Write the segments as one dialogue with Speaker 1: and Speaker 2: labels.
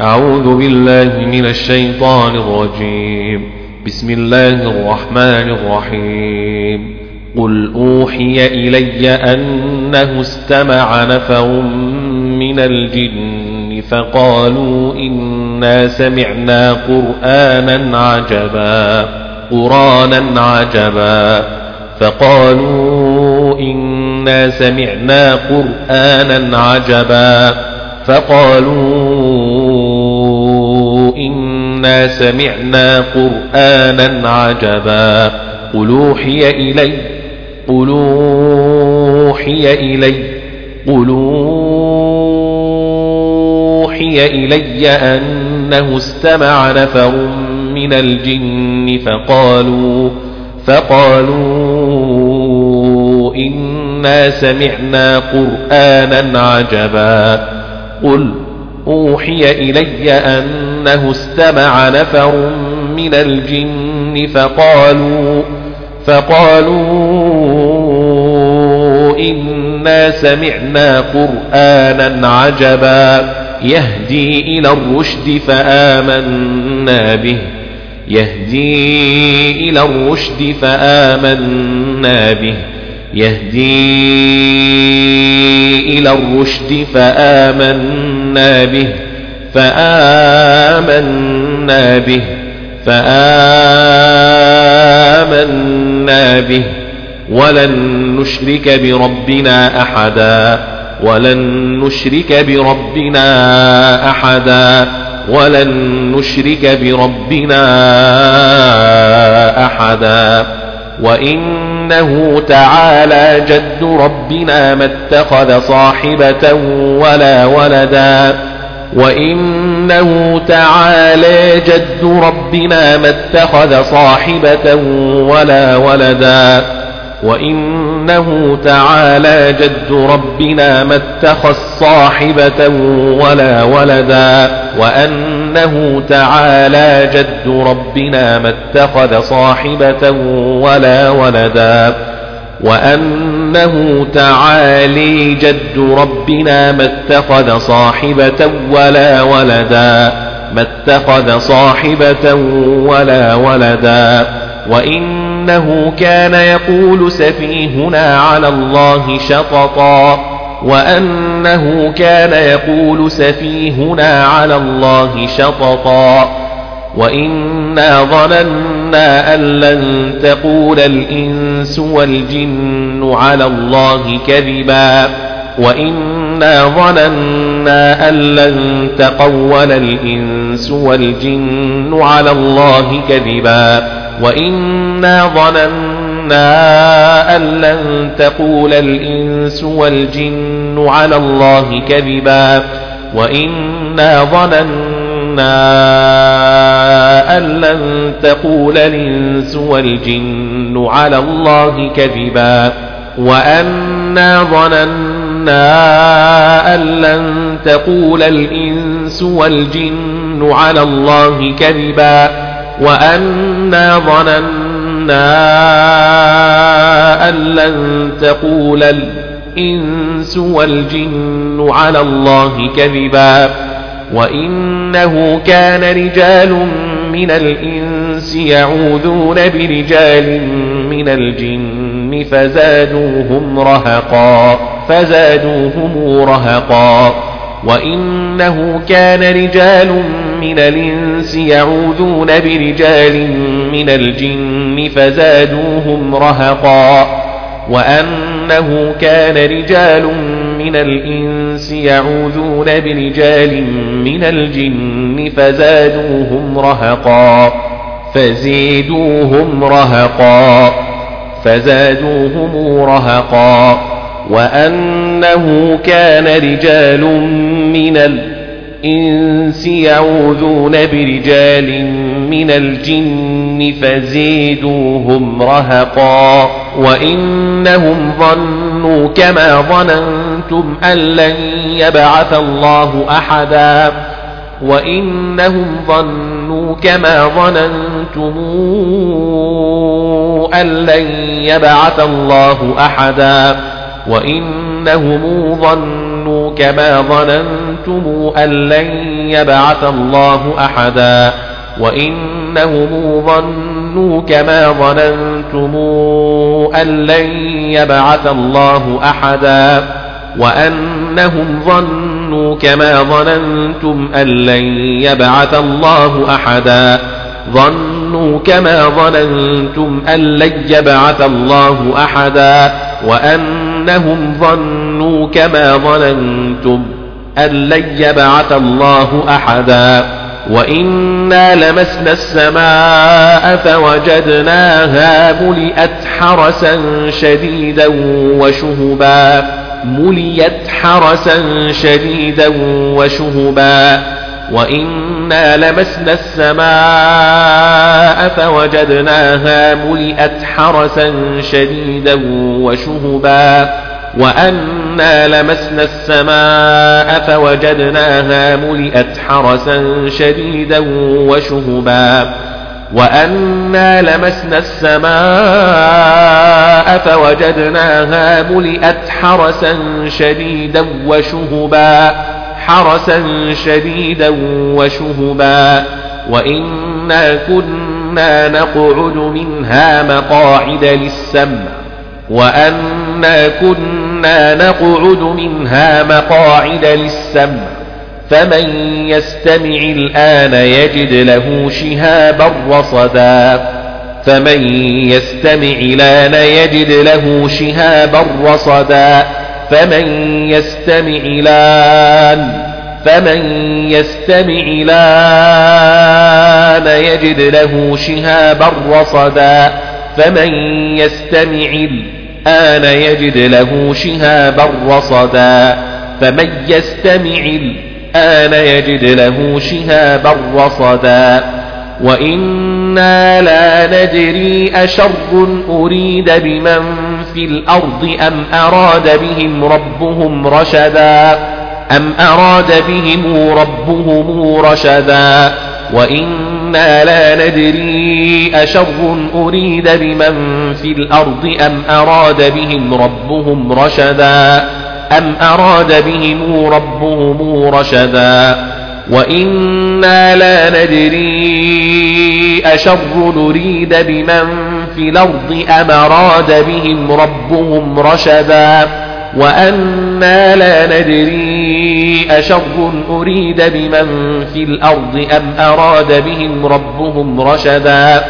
Speaker 1: أعوذ بالله من الشيطان الرجيم بسم الله الرحمن الرحيم قل أوحي إلي أنه استمع نفر من الجن فقالوا إنا سمعنا قرآنا عجبا قرآنا عجبا فقالوا إنا سمعنا قرآنا عجبا فقالوا إنا سمعنا قرآنا عجبا قل أوحي إلي قل أوحي إلي قل أوحي إلي أنه استمع نفر من الجن فقالوا فقالوا إنا سمعنا قرآنا عجبا قل أوحي إلي أن أنه استمع نفر من الجن فقالوا فقالوا إنا سمعنا قرآنا عجبا يهدي إلى الرشد فآمنا به يهدي إلى الرشد فآمنا به يهدي إلى الرشد فآمنا به فآمنا به فآمنا به ولن نشرك بربنا أحدا ولن نشرك بربنا أحدا ولن نشرك بربنا أحدا وإنه تعالى جد ربنا ما اتخذ صاحبة ولا ولدا وإنه تعالى جد ربنا ما اتخذ صاحبة ولا ولدا وإنه تعالى جد ربنا ما اتخذ صاحبة ولا ولدا وأنه تعالى جد ربنا ما اتخذ صاحبة ولا ولدا وأنه تعالي جد ربنا ما اتخذ صاحبة ولا ولدا ما اتخذ صاحبة ولا ولدا وإنه كان يقول سفيهنا على الله شططا وأنه كان يقول سفيهنا على الله شططا وإنا ظننا وَظَنَّا أَن لَّن تَقُولَ الْإِنسُ وَالْجِنُّ عَلَى اللَّهِ كَذِبًا وَإِنَّا ظَنَنَّا أَن لَّن تَقَوَّلَ الْإِنسُ وَالْجِنُّ عَلَى اللَّهِ كَذِبًا وَإِنَّا ظَنَنَّا أَن لَّن تَقُولَ الْإِنسُ وَالْجِنُّ عَلَى اللَّهِ كَذِبًا وَإِنَّا ظَنَنَّا أن لن تقول الإنس والجن على الله كذبا وأنا ظننا أن لن تقول الإنس والجن على الله كذبا وأنا ظننا أن لن تقول الإنس والجن على الله كذبا وإنه كان رجال من الإنس يعوذون برجال من الجن فزادوهم رهقا فزادوهم رهقا وإنه كان رجال من الإنس يعوذون برجال من الجن فزادوهم رهقا وأنه كان رجال من الإنس يعوذون برجال من الجن فزادوهم رهقا فزيدوهم رهقا فزادوهم رهقا وأنه كان رجال من الإنس يعوذون برجال من الجن فزيدوهم رهقا وإنهم ظنوا كما ظننتم أن لن يبعث الله أحدا وإنهم ظنوا كما ظننتم أن لن يبعث الله أحدا وإنهم ظنوا كما ظننتم أن لن يبعث الله أحدا وإنهم ظنوا ظنوا كما ظننتم أن لن يبعث الله أحدا وأنهم ظنوا كما ظننتم أن لن يبعث الله أحدا ظنوا كما ظننتم أن لن يبعث الله أحدا وأنهم ظنوا كما ظننتم أن لن يبعث الله أحدا وإنا لمسنا السماء فوجدناها ملئت حرسا شديدا وشهبا مليت حرسا شديدا وشهبا وإنا لمسنا السماء فوجدناها ملئت حرسا شديدا وشهبا وأنا لمسنا السماء فوجدناها ملئت حرسا شديدا وشهبا وأنا لمسنا السماء فوجدناها ملئت حرسا شديدا وشهبا حرسا شديدا وشهبا وإنا كنا نقعد منها مقاعد للسمع وأنا وأنا كنا نقعد منها مقاعد للسمع فمن يستمع الآن يجد له شهابا رصدا فمن يستمع الآن يجد له شهابا رصدا فمن يستمع الآن فمن يستمع الآن يجد له شهابا رصدا فمن يستمع الآن آن يجد له شهابا رصدا فمن يستمع الآن يجد له شهابا رصدا وإنا لا ندري أشر أريد بمن في الأرض أم أراد بهم ربهم رشدا أم أراد بهم ربهم رشدا وإن كنا لا ندري أشر أريد بمن في الأرض أم أراد بهم ربهم رشدا أم أراد بهم ربهم رشدا وإنا لا ندري أشر نريد بمن في الأرض أم أراد بهم ربهم رشدا وأنا لا ندري أشر أريد بمن في الأرض أم أراد بهم ربهم رشدا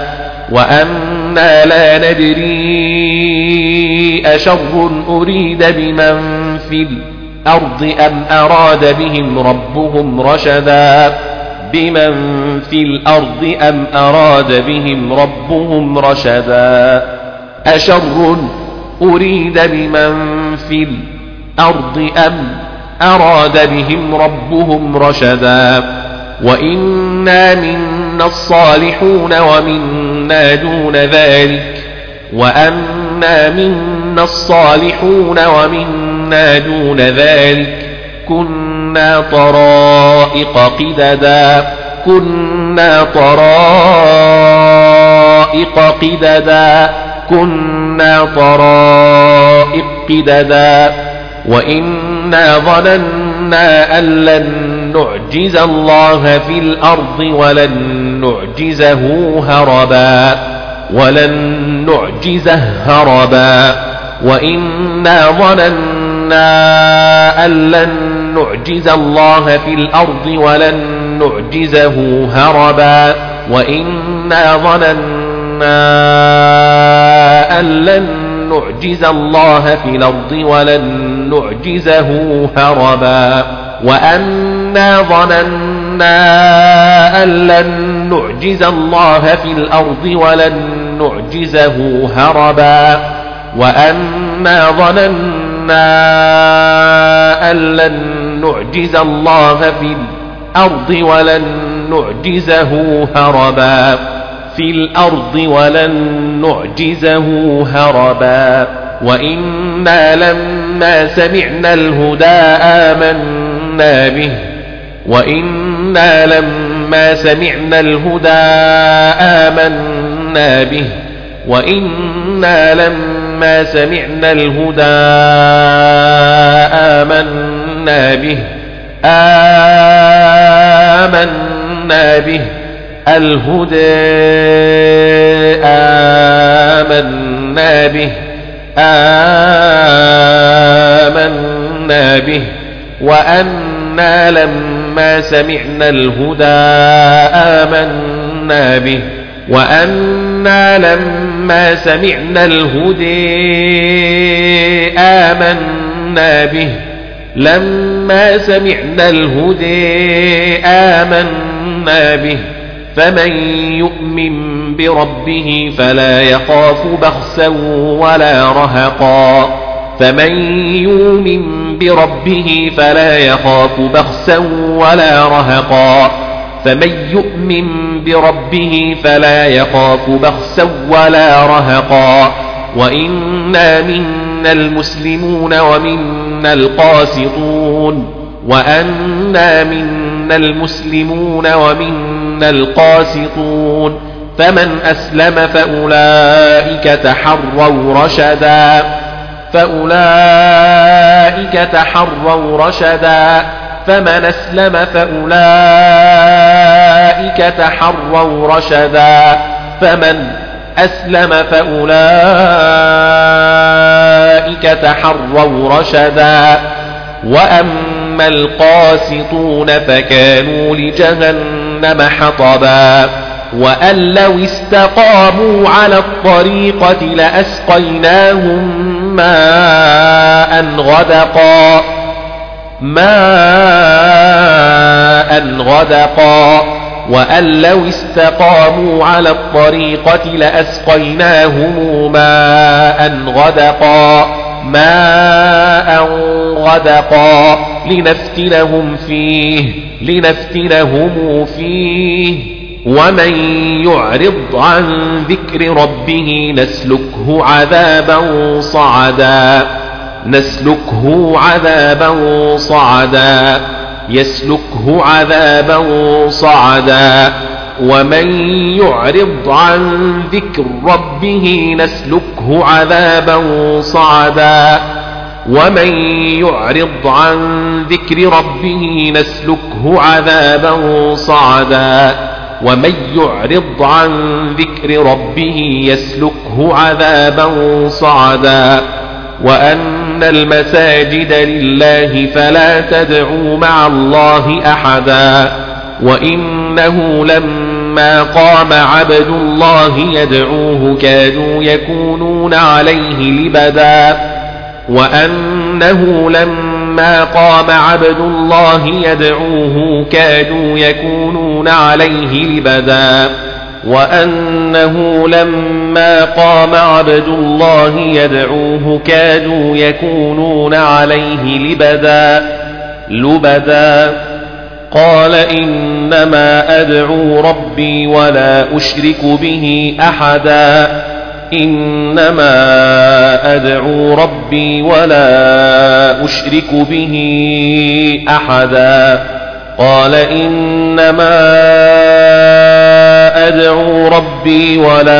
Speaker 1: وأنا لا ندري أشر أريد بمن في الأرض أم أراد بهم ربهم رشدا بمن في الأرض أم أراد بهم ربهم رشدا أشر أريد بمن في الأرض أم أراد بهم ربهم رشدا وإنا منا الصالحون ومنا دون ذلك وأنا منا الصالحون ومنا دون ذلك كنا طرائق قددا كنا طرائق قددا كنا طرائق قددا وإنا ظننا أن لن نعجز الله في الأرض ولن نعجزه هربا ولن نعجزه هربا وإنا ظننا أن لن نعجز الله في الأرض ولن نعجزه هربا وإنا ظننا أن لن نعجز الله في الأرض ولن نعجزه هربا وأنا ظننا أن لن نعجز الله في الأرض ولن نعجزه هربا وأنا ظننا أن لن نعجز الله في الأرض ولن نعجزه هربا في الأرض ولن نعجزه هربا وإنا لما سمعنا الهدى آمنا به وإنا لما سمعنا الهدى آمنا به وإنا لما سمعنا الهدى آمنا به آمنا به الهدى آمنا به آمنا به وأنا لما سمعنا الهدى آمنا به وأنا لما سمعنا الهدى آمنا به لما سمعنا الهدى آمنا به فمن يؤمن بربه فلا يخاف بخسا ولا رهقا فمن يؤمن بربه فلا يخاف بخسا ولا رهقا فمن يؤمن بربه فلا يخاف بخسا ولا رهقا وإنا منا المسلمون ومنا القاسطون وأنا منا المسلمون ومنا كنا القاسطون فمن أسلم فأولئك تحروا رشدا فأولئك تحروا رشدا فمن أسلم فأولئك تحروا رشدا فمن أسلم فأولئك تحروا رشدا وأما القاسطون فكانوا لجهنم جهنم حطبا وأن لو استقاموا على الطريقة لأسقيناهم ماء غدقا ماء غدقا وأن لو استقاموا على الطريقة لأسقيناهم ماء غدقا ماء غدقا لنفتنهم فيه لنفتنهم فيه ومن يعرض عن ذكر ربه نسلكه عذابا صعدا نسلكه عذابا صعدا يسلكه عذابا صعدا ومن يعرض عن ذكر ربه نسلكه عذابا صعدا ومن يعرض عن ذكر ربه نسلكه عذابا صعدا ومن يعرض عن ذكر ربه يسلكه عذابا صعدا وأن المساجد لله فلا تدعوا مع الله أحدا وإنه لما قام عبد الله يدعوه كادوا يكونون عليه لبداً وأنه لما قام عبد الله يدعوه كادوا يكونون عليه لبدا وأنه لما قام عبد الله يدعوه كادوا يكونون عليه لبدا لبدا قال إنما أدعو ربي ولا أشرك به أحدا إنما أدعو ربي ولا أشرك به أحدا قال إنما أدعو ربي ولا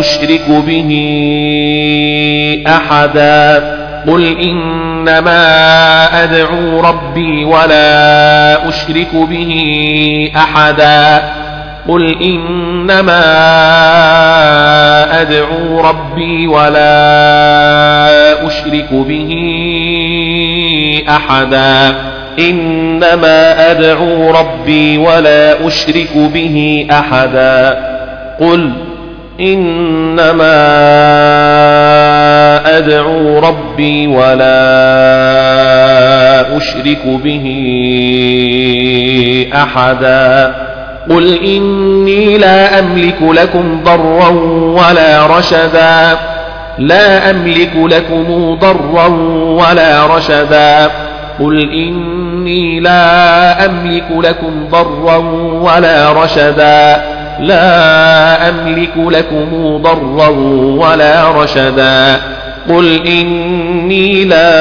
Speaker 1: أشرك به أحدا قل إنما أدعو ربي ولا أشرك به أحدا قل إنما أدعو ربي ولا أشرك به أحدا إنما أدعو ربي ولا أشرك به أحدا قل إنما أدعو ربي ولا أشرك به أحدا قل إني لا أملك لكم ضرا ولا رشدا لا أملك لكم ضرا ولا رشدا قل إني لا أملك لكم ضرا ولا رشدا لا أملك لكم ضرا ولا رشدا قل إني لا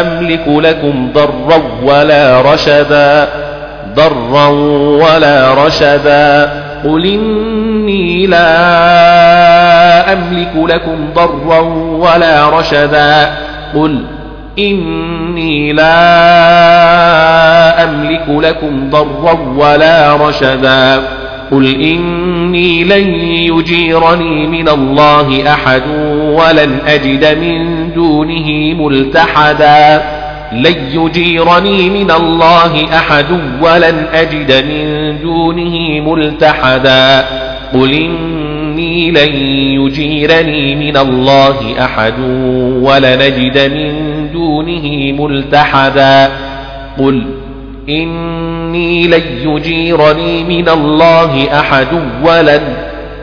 Speaker 1: أملك لكم ضرا ولا رشدا ضرا ولا رشدا قل إني لا أملك لكم ضرا ولا رشدا قل إني لا أملك لكم ضرا ولا رشدا قل إني لن يجيرني من الله أحد ولن أجد من دونه ملتحدا لن يجيرني من الله أحد ولن أجد من دونه ملتحدا قل إني لن يجيرني من الله أحد ولن أجد من دونه ملتحدا قل إني لن يجيرني من الله أحد ولن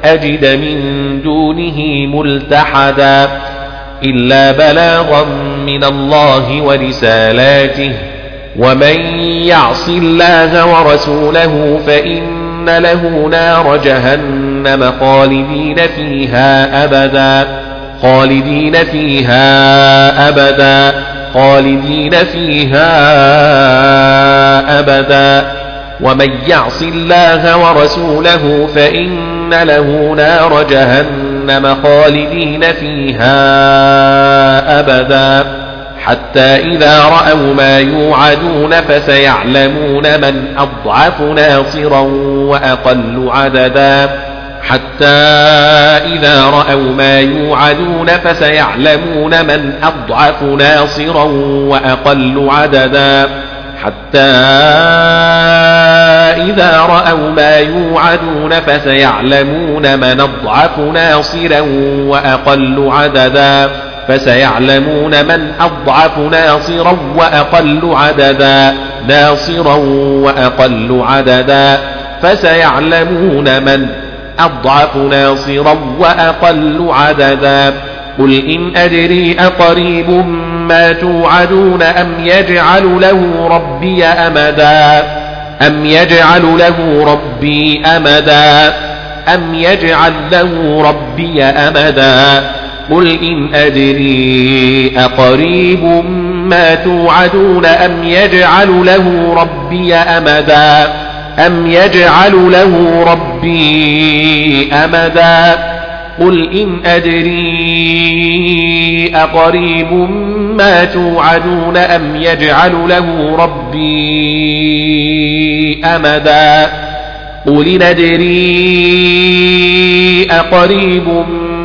Speaker 1: أجد من دونه ملتحدا إلا بلاغا من الله ورسالاته ومن يعص الله ورسوله فإن له نار جهنم خالدين فيها أبدا خالدين فيها أبدا خالدين فيها أبدا ومن يعص الله ورسوله فإن له نار جهنم خالدين فيها أبدا حتى إذا رأوا ما يوعدون فسيعلمون من أضعف ناصرا وأقل عددا حتى إذا رأوا ما يوعدون فسيعلمون من أضعف ناصرا وأقل عددا حتى إذا رأوا ما يوعدون فسيعلمون من أضعف ناصرا وأقل عددا فسيعلمون من أضعف ناصرا وأقل عددا ناصرا وأقل عددا فسيعلمون من أضعف ناصرا وأقل عددا قل إن أدري أقريب ما توعدون أم يجعل له ربي أمدا أم يجعل له ربي أمدا أم يجعل له ربي أمدا قل إن أدري أقريب ما توعدون أم يجعل له ربي أمدا أم يجعل له ربي أمدا قل إن أدري أقريب ما توعدون أم يجعل له ربي أمدا قل ندري أقريب ما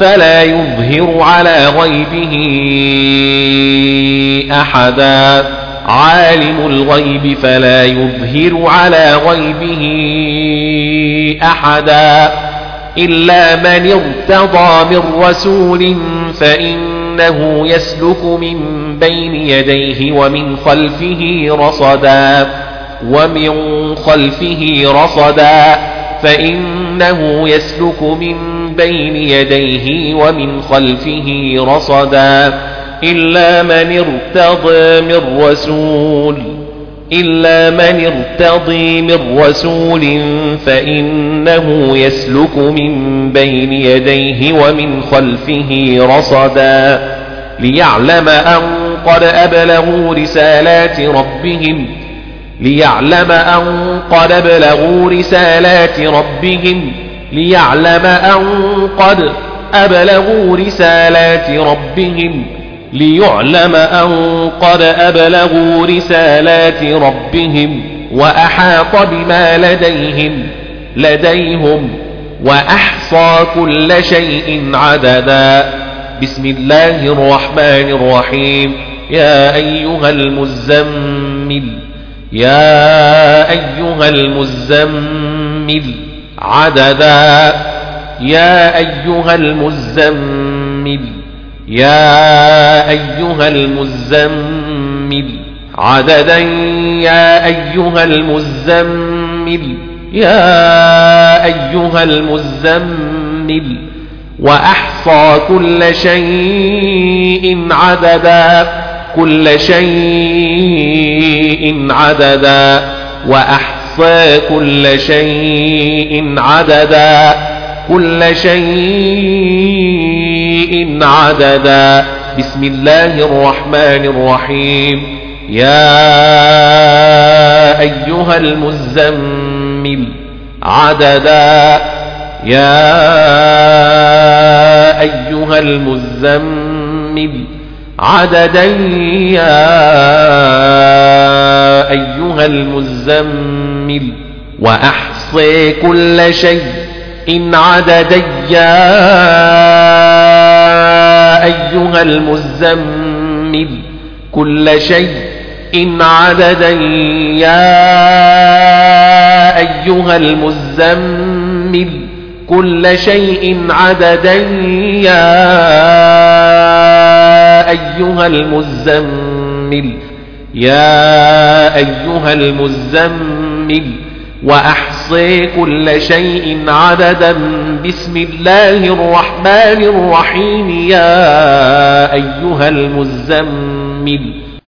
Speaker 1: فلا يظهر على غيبه أحدا عالم الغيب فلا يظهر على غيبه أحدا إلا من ارتضى من رسول فإنه يسلك من بين يديه ومن خلفه رصدا ومن خلفه رصدا فإنه يسلك من بين يديه ومن خلفه رصدا إلا من ارتضى من رسول إلا من ارتضي من رسول فإنه يسلك من بين يديه ومن خلفه رصدا ليعلم أن قد أبلغوا رسالات ربهم ليعلم أن قد أبلغوا رسالات ربهم ليعلم أن قد أبلغوا رسالات ربهم ليعلم أن قد أبلغوا رسالات ربهم وأحاط بما لديهم لديهم وأحصى كل شيء عددا بسم الله الرحمن الرحيم يا أيها المزمل يا أيها المزمل عددا يا أيها المزمل يا أيها المزمل عددا يا أيها المزمل يا أيها المزمل وأحصى كل شيء عددا كل شيء عددا وأحصى كل شيء عددا كل شيء عددا بسم الله الرحمن الرحيم يا أيها المزمل عددا يا أيها المزمل عددا يا أيها المزمل وأحصي كل شيء إن عددا يا أيها المزمل كل شيء إن عددا يا أيها المزمل كل شيء عددا يا أيها المزمل يا أيها المزمل وأحصي كل شيء عددا بسم الله الرحمن الرحيم يا أيها المزمل